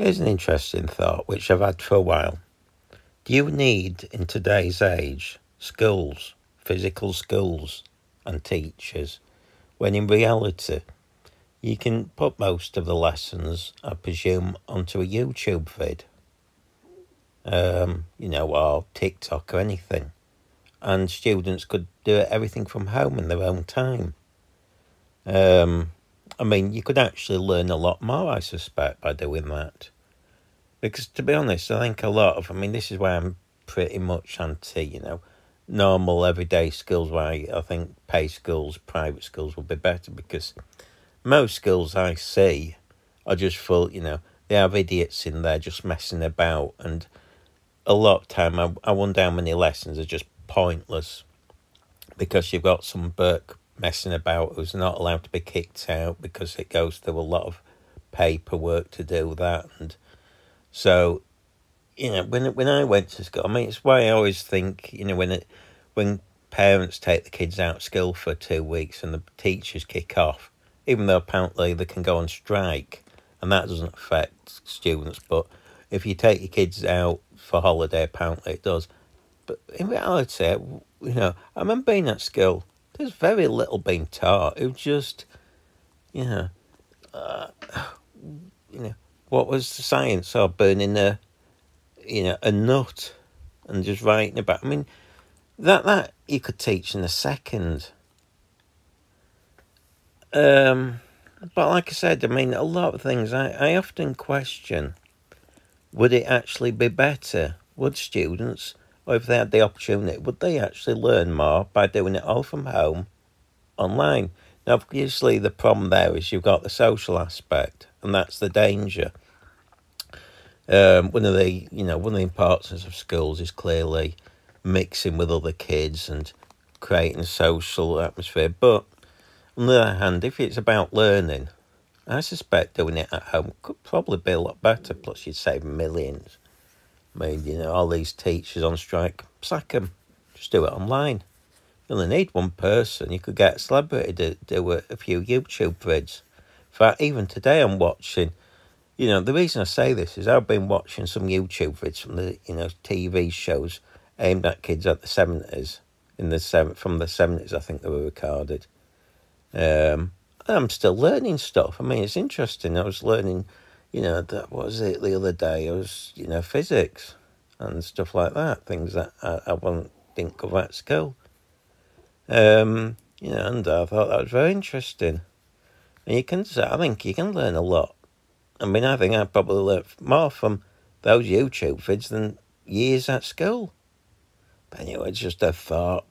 Here's an interesting thought which I've had for a while. Do you need, in today's age, schools, physical schools, and teachers, when in reality, you can put most of the lessons, I presume, onto a YouTube vid, um, you know, or TikTok or anything, and students could do everything from home in their own time. Um, I mean, you could actually learn a lot more, I suspect, by doing that. Because to be honest, I think a lot of, I mean, this is why I'm pretty much anti, you know, normal everyday schools, why I think pay schools, private schools will be better because most schools I see are just full, you know, they have idiots in there just messing about. And a lot of time, I, I wonder how many lessons are just pointless because you've got some Burke messing about who's not allowed to be kicked out because it goes through a lot of paperwork to do that. And so, you know, when when I went to school, I mean, it's why I always think, you know, when it when parents take the kids out of school for two weeks and the teachers kick off, even though apparently they can go on strike, and that doesn't affect students, but if you take your kids out for holiday, apparently it does. But in reality, you know, I remember being at school. There's very little being taught. It was just, you know, uh, you know, what was the science of burning a, you know, a nut and just writing about? I mean, that that you could teach in a second. Um, but like I said, I mean, a lot of things I, I often question would it actually be better? Would students, or if they had the opportunity, would they actually learn more by doing it all from home, online? Now, obviously, the problem there is you've got the social aspect, and that's the danger. Um, one of the, you know, one of the importance of schools is clearly mixing with other kids and creating a social atmosphere. But on the other hand, if it's about learning, I suspect doing it at home could probably be a lot better. Plus, you'd save millions. Mean, you know, all these teachers on strike, sack them. Just do it online. You only need one person. You could get a celebrity to do a, a few YouTube vids. In fact, even today I'm watching, you know, the reason I say this is I've been watching some YouTube vids from the, you know, TV shows aimed at kids at the 70s. In the seven, from the 70s, I think they were recorded. Um, I'm still learning stuff. I mean, it's interesting. I was learning, you know, that was it the other day. I was, you know, physics and stuff like that. Things that I, I wouldn't think of at school. Um, you know, and I thought that was very interesting. And you can, I think you can learn a lot. I mean, I think I probably learned more from those YouTube vids than years at school. But anyway, it's just a thought.